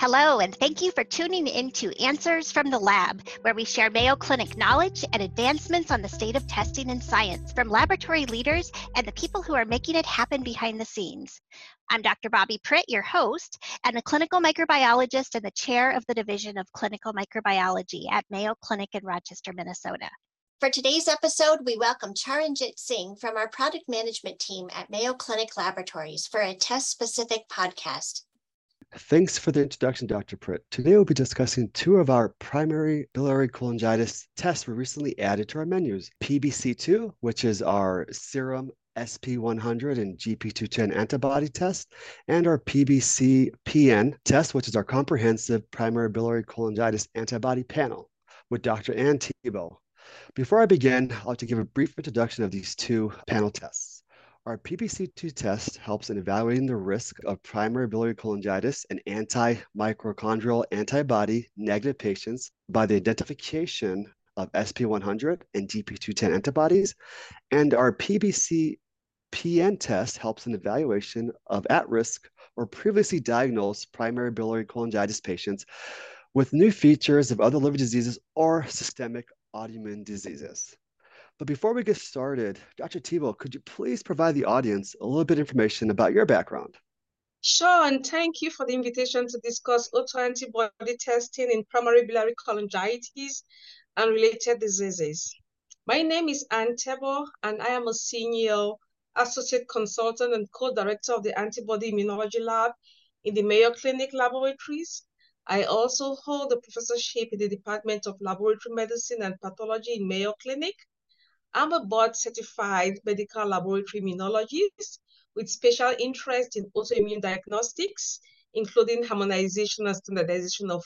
Hello, and thank you for tuning in to Answers from the Lab, where we share Mayo Clinic knowledge and advancements on the state of testing and science from laboratory leaders and the people who are making it happen behind the scenes. I'm Dr. Bobby Pritt, your host, and a clinical microbiologist and the chair of the Division of Clinical Microbiology at Mayo Clinic in Rochester, Minnesota. For today's episode, we welcome Charanjit Singh from our product management team at Mayo Clinic Laboratories for a test specific podcast. Thanks for the introduction, Dr. Pritt. Today we'll be discussing two of our primary biliary cholangitis tests we recently added to our menus. PBC2, which is our serum SP100 and GP210 antibody test, and our PBC-PN test, which is our comprehensive primary biliary cholangitis antibody panel with Dr. Anne Tebo. Before I begin, I'd like to give a brief introduction of these two panel tests. Our PBC2 test helps in evaluating the risk of primary biliary cholangitis in anti-mitochondrial antibody negative patients by the identification of SP100 and GP210 antibodies. And our PBC PN test helps in evaluation of at-risk or previously diagnosed primary biliary cholangitis patients with new features of other liver diseases or systemic autoimmune diseases. But before we get started, Dr. Tebo, could you please provide the audience a little bit of information about your background? Sure, and thank you for the invitation to discuss autoantibody testing in primary biliary cholangitis and related diseases. My name is Anne Tebo, and I am a senior associate consultant and co-director of the Antibody Immunology Lab in the Mayo Clinic Laboratories. I also hold a professorship in the Department of Laboratory Medicine and Pathology in Mayo Clinic I'm a board certified medical laboratory immunologist with special interest in autoimmune diagnostics, including harmonization and standardization of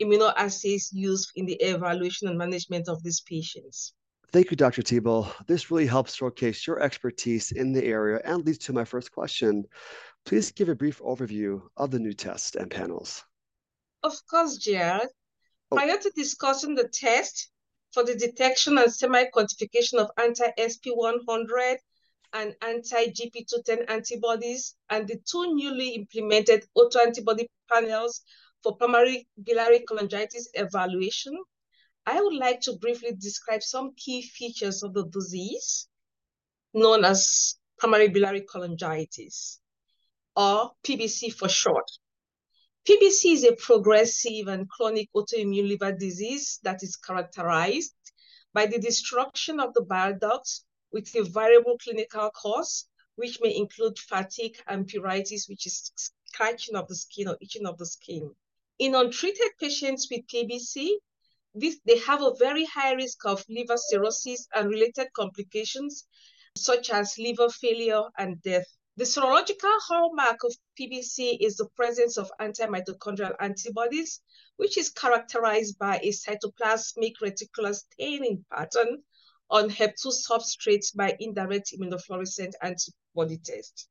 immunoassays used in the evaluation and management of these patients. Thank you, Dr. Tebo. This really helps showcase your expertise in the area and leads to my first question. Please give a brief overview of the new test and panels. Of course, Jared. Oh. Prior to discussing the test, for the detection and semi-quantification of anti-SP100 and anti-GP210 antibodies and the two newly implemented autoantibody panels for primary biliary cholangitis evaluation, I would like to briefly describe some key features of the disease known as primary biliary cholangitis, or PBC for short. PBC is a progressive and chronic autoimmune liver disease that is characterized by the destruction of the bile ducts with a variable clinical cause, which may include fatigue and pruritus, which is scratching of the skin or itching of the skin. In untreated patients with PBC, this, they have a very high risk of liver cirrhosis and related complications, such as liver failure and death. The serological hallmark of PBC is the presence of anti-mitochondrial antibodies, which is characterized by a cytoplasmic reticular staining pattern on HEP2 substrates by indirect immunofluorescent antibody test.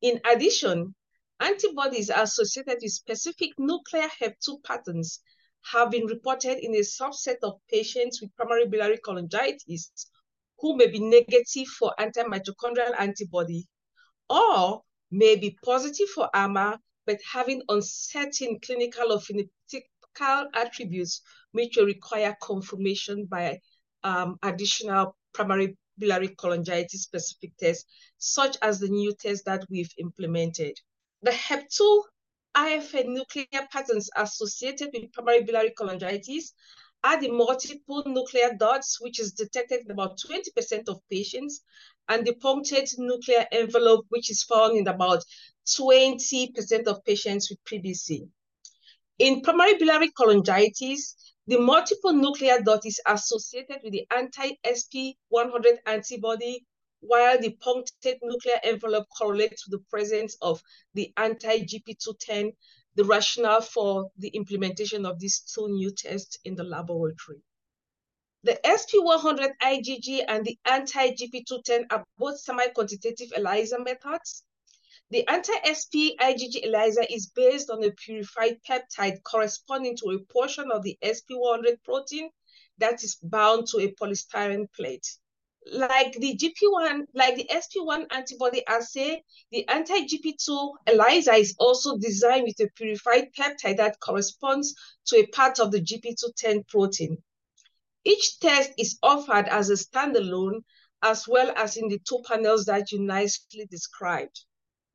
In addition, antibodies associated with specific nuclear HEP2 patterns have been reported in a subset of patients with primary biliary cholangitis who may be negative for anti-mitochondrial antibody or may be positive for AMA, but having uncertain clinical or phenotypical attributes which will require confirmation by um, additional primary biliary cholangitis specific tests, such as the new test that we've implemented. The HEP2 IFN nuclear patterns associated with primary biliary cholangitis are the multiple nuclear dots, which is detected in about 20% of patients, and the punctured nuclear envelope, which is found in about 20% of patients with PBC. In primary biliary cholangitis, the multiple nuclear dot is associated with the anti-SP100 antibody, while the punctured nuclear envelope correlates with the presence of the anti-GP210 the rationale for the implementation of these two new tests in the laboratory. The SP100 IgG and the anti-GP210 are both semi-quantitative ELISA methods. The anti-SP IgG ELISA is based on a purified peptide corresponding to a portion of the SP100 protein that is bound to a polystyrene plate. Like the GP1, like the SP1 antibody assay, the anti-GP2 ELISA is also designed with a purified peptide that corresponds to a part of the GP210 protein. Each test is offered as a standalone as well as in the two panels that you nicely described.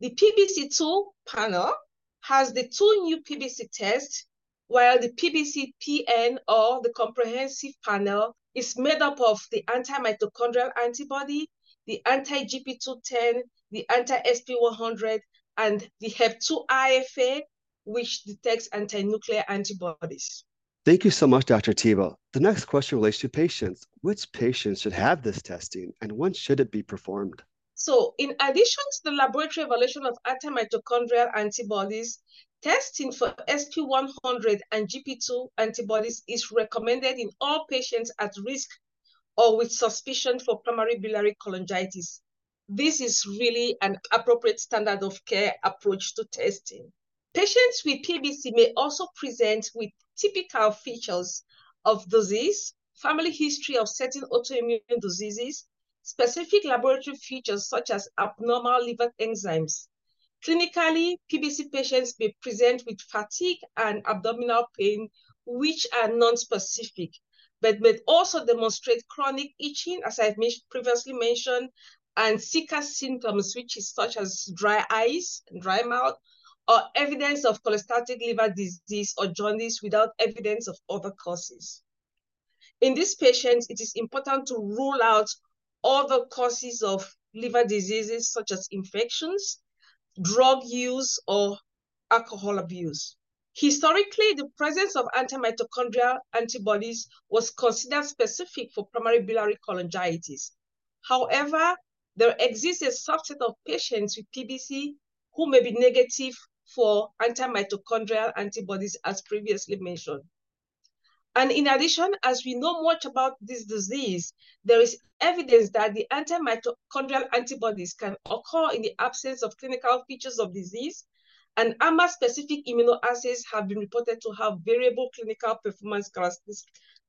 The PBC2 panel has the two new PBC tests, while the PBC PN or the comprehensive panel is made up of the anti-mitochondrial antibody, the anti-GP210, the anti-SP100, and the HEP2 IFA, which detects anti-nuclear antibodies. Thank you so much, Dr. Tebo. The next question relates to patients. Which patients should have this testing and when should it be performed? So in addition to the laboratory evaluation of anti-mitochondrial antibodies, Testing for SP100 and GP2 antibodies is recommended in all patients at risk or with suspicion for primary biliary cholangitis. This is really an appropriate standard of care approach to testing. Patients with PBC may also present with typical features of disease, family history of certain autoimmune diseases, specific laboratory features such as abnormal liver enzymes, Clinically, PBC patients may present with fatigue and abdominal pain, which are non-specific, but may also demonstrate chronic itching, as I've previously mentioned, and sicca symptoms, which is such as dry eyes, dry mouth, or evidence of cholestatic liver disease or jaundice without evidence of other causes. In these patients, it is important to rule out other causes of liver diseases such as infections, drug use, or alcohol abuse. Historically, the presence of antimitochondrial antibodies was considered specific for primary biliary cholangitis. However, there exists a subset of patients with PBC who may be negative for antimitochondrial antibodies as previously mentioned. And in addition, as we know much about this disease, there is evidence that the antimitochondrial antibodies can occur in the absence of clinical features of disease, and AMA-specific immunoassays have been reported to have variable clinical performance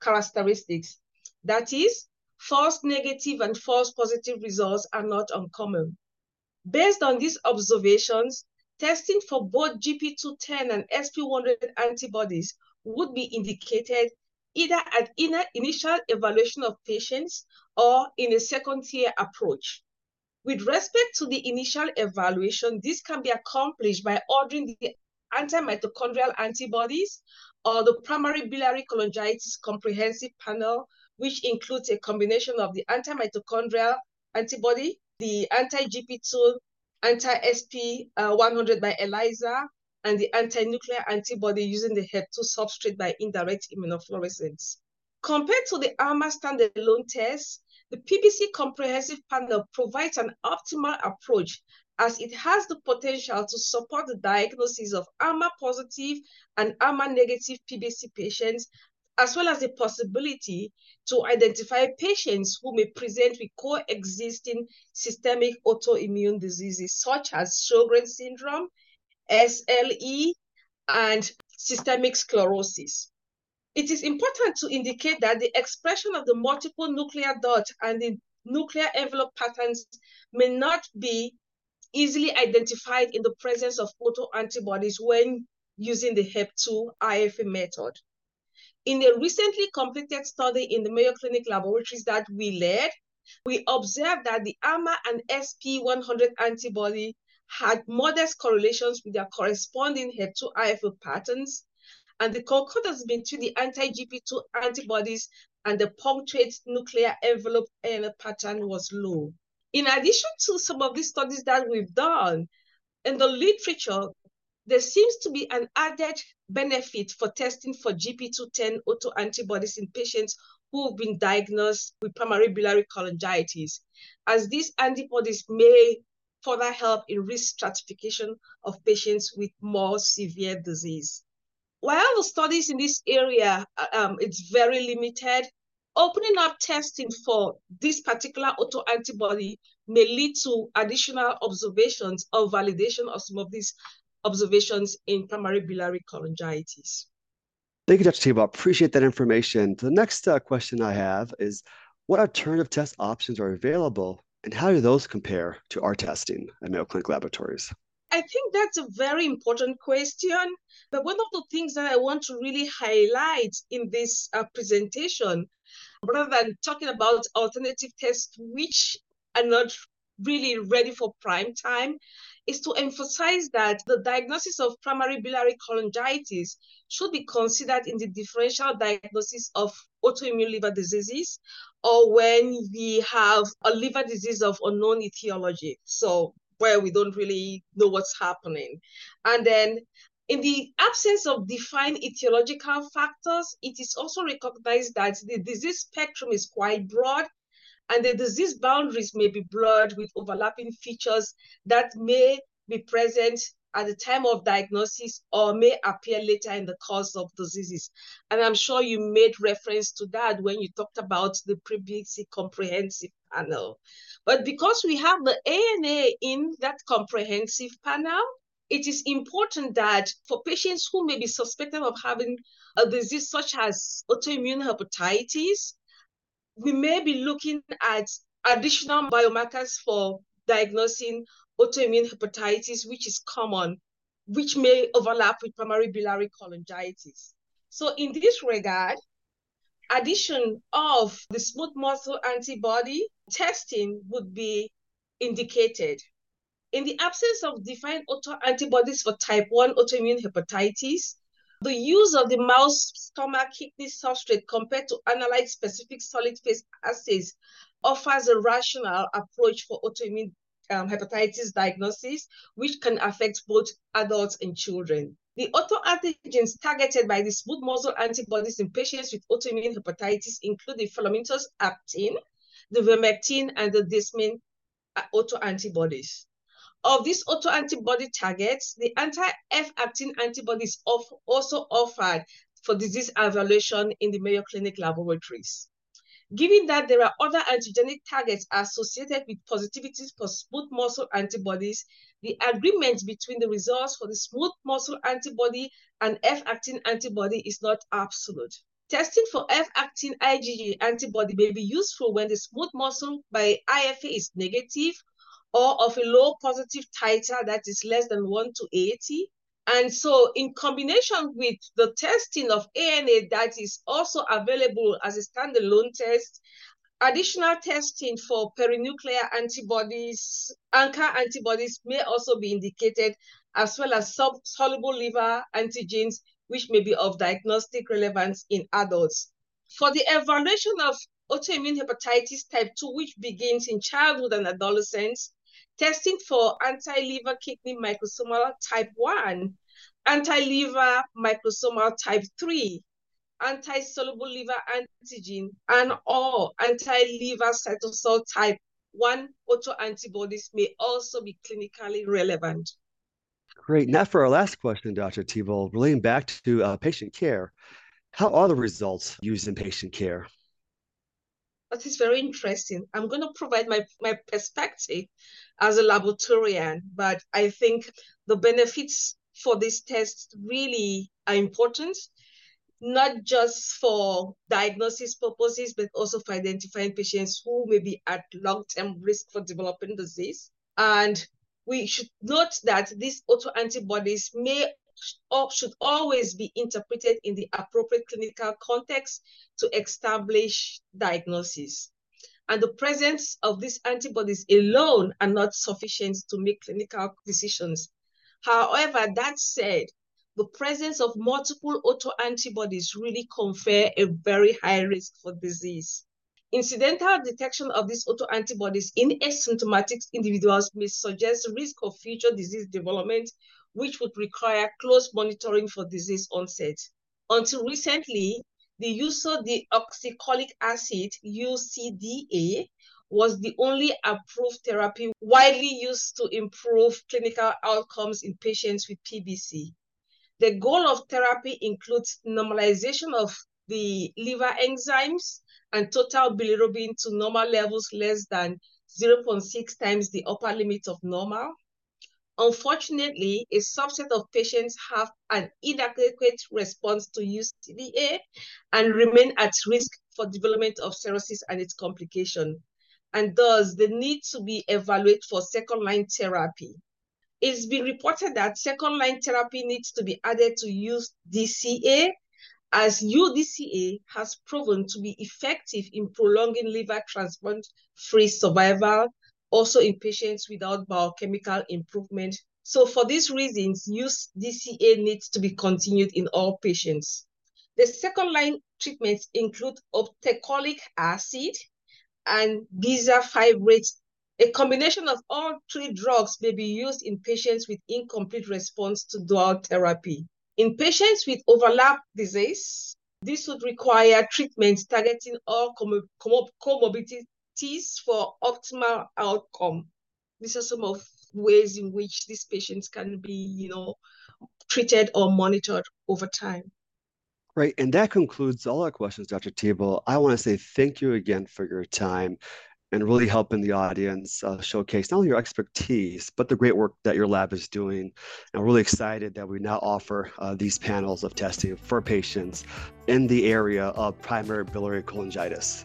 characteristics. That is, false negative and false positive results are not uncommon. Based on these observations, testing for both GP210 and SP100 antibodies would be indicated either at initial evaluation of patients or in a second tier approach. With respect to the initial evaluation, this can be accomplished by ordering the anti-mitochondrial antibodies or the primary biliary cholangitis comprehensive panel, which includes a combination of the anti-mitochondrial antibody, the anti-GP2, anti-SP100 uh, by ELISA, and the anti-nuclear antibody using the HEP2 substrate by indirect immunofluorescence. Compared to the AMA standalone test, the PBC comprehensive panel provides an optimal approach as it has the potential to support the diagnosis of AMA positive and AMA negative PBC patients, as well as the possibility to identify patients who may present with coexisting systemic autoimmune diseases such as Sjogren's syndrome, SLE, and systemic sclerosis. It is important to indicate that the expression of the multiple nuclear dot and the nuclear envelope patterns may not be easily identified in the presence of autoantibodies when using the HEP2 IFA method. In a recently completed study in the Mayo Clinic laboratories that we led, we observed that the AMA and SP100 antibody had modest correlations with their corresponding HEP2 IFA patterns, and the concordance between the anti-GP2 antibodies and the punctuate nuclear envelope pattern was low. In addition to some of these studies that we've done, in the literature, there seems to be an added benefit for testing for GP210 autoantibodies in patients who have been diagnosed with primary biliary cholangitis, as these antibodies may further help in risk stratification of patients with more severe disease. While the studies in this area, uh, um, it's very limited, opening up testing for this particular autoantibody may lead to additional observations or validation of some of these observations in primary biliary cholangitis. Thank you, Dr. Tebo. Appreciate that information. The next uh, question I have is, What alternative test options are available, and how do those compare to our testing at Mayo Clinic Laboratories? I think that's a very important question. But one of the things that I want to really highlight in this uh, presentation, rather than talking about alternative tests, which are not really ready for prime time, is to emphasize that the diagnosis of primary biliary cholangitis should be considered in the differential diagnosis of autoimmune liver diseases or when we have a liver disease of unknown etiology. So where we don't really know what's happening. And then in the absence of defined etiological factors, it is also recognized that the disease spectrum is quite broad and the disease boundaries may be blurred with overlapping features that may be present at the time of diagnosis or may appear later in the course of diseases. And I'm sure you made reference to that when you talked about the previous comprehensive panel. But because we have the ANA in that comprehensive panel, it is important that for patients who may be suspected of having a disease such as autoimmune hepatitis, we may be looking at additional biomarkers for diagnosing autoimmune hepatitis, which is common, which may overlap with primary biliary cholangitis. So in this regard, addition of the smooth muscle antibody testing would be indicated. In the absence of defined autoantibodies for type 1 autoimmune hepatitis, the use of the mouse stomach kidney substrate compared to analyte specific solid phase assays offers a rational approach for autoimmune um, hepatitis diagnosis, which can affect both adults and children. The autoantigens targeted by the smooth muscle antibodies in patients with autoimmune hepatitis include the filamentous actin, the vimentin, and the desmin uh, autoantibodies. Of these autoantibody targets, the anti-F-actin antibodies also offered for disease evaluation in the Mayo Clinic laboratories. Given that there are other antigenic targets associated with positivities for smooth muscle antibodies, the agreement between the results for the smooth muscle antibody and F-actin antibody is not absolute. Testing for F-actin IgG antibody may be useful when the smooth muscle by IFA is negative or of a low positive titer that is less than 1 to 80, and so in combination with the testing of ANA that is also available as a standalone test, additional testing for perinuclear antibodies, ANCA antibodies may also be indicated, as well as soluble liver antigens, which may be of diagnostic relevance in adults. For the evaluation of autoimmune hepatitis type 2, which begins in childhood and adolescence, testing for anti-liver kidney microsomal type 1, anti-liver microsomal type 3, anti-soluble liver antigen, and or anti-liver cytosol type 1 autoantibodies may also be clinically relevant. Great. Now for our last question, Dr. Tebo, relating back to uh, patient care, how are the results used in patient care? That is very interesting. I'm going to provide my, my perspective as a laboratorian, but I think the benefits for this test really are important, not just for diagnosis purposes, but also for identifying patients who may be at long-term risk for developing disease. And we should note that these autoantibodies may should always be interpreted in the appropriate clinical context to establish diagnosis. And the presence of these antibodies alone are not sufficient to make clinical decisions. However, that said, the presence of multiple autoantibodies really confer a very high risk for disease. Incidental detection of these autoantibodies in asymptomatic individuals may suggest risk of future disease development which would require close monitoring for disease onset. Until recently, the use of the ursodeoxycholic acid, UCDA, was the only approved therapy widely used to improve clinical outcomes in patients with PBC. The goal of therapy includes normalization of the liver enzymes and total bilirubin to normal levels less than 0.6 times the upper limit of normal, Unfortunately, a subset of patients have an inadequate response to UCDA and remain at risk for development of cirrhosis and its complication, and thus they need to be evaluated for second-line therapy. It's been reported that second-line therapy needs to be added to use DCA as UDCA has proven to be effective in prolonging liver transplant-free survival also in patients without biochemical improvement. So for these reasons, UDCA needs to be continued in all patients. The second line treatments include obeticholic acid and bezafibrate. A combination of all three drugs may be used in patients with incomplete response to dual therapy. In patients with overlap disease, this would require treatments targeting all comorbidities for optimal outcome. These are some of ways in which these patients can be, you know, treated or monitored over time. Right, and that concludes all our questions, Dr. Tebo. I want to say thank you again for your time and really helping the audience uh, showcase not only your expertise, but the great work that your lab is doing. And I'm really excited that we now offer uh, these panels of testing for patients in the area of primary biliary cholangitis.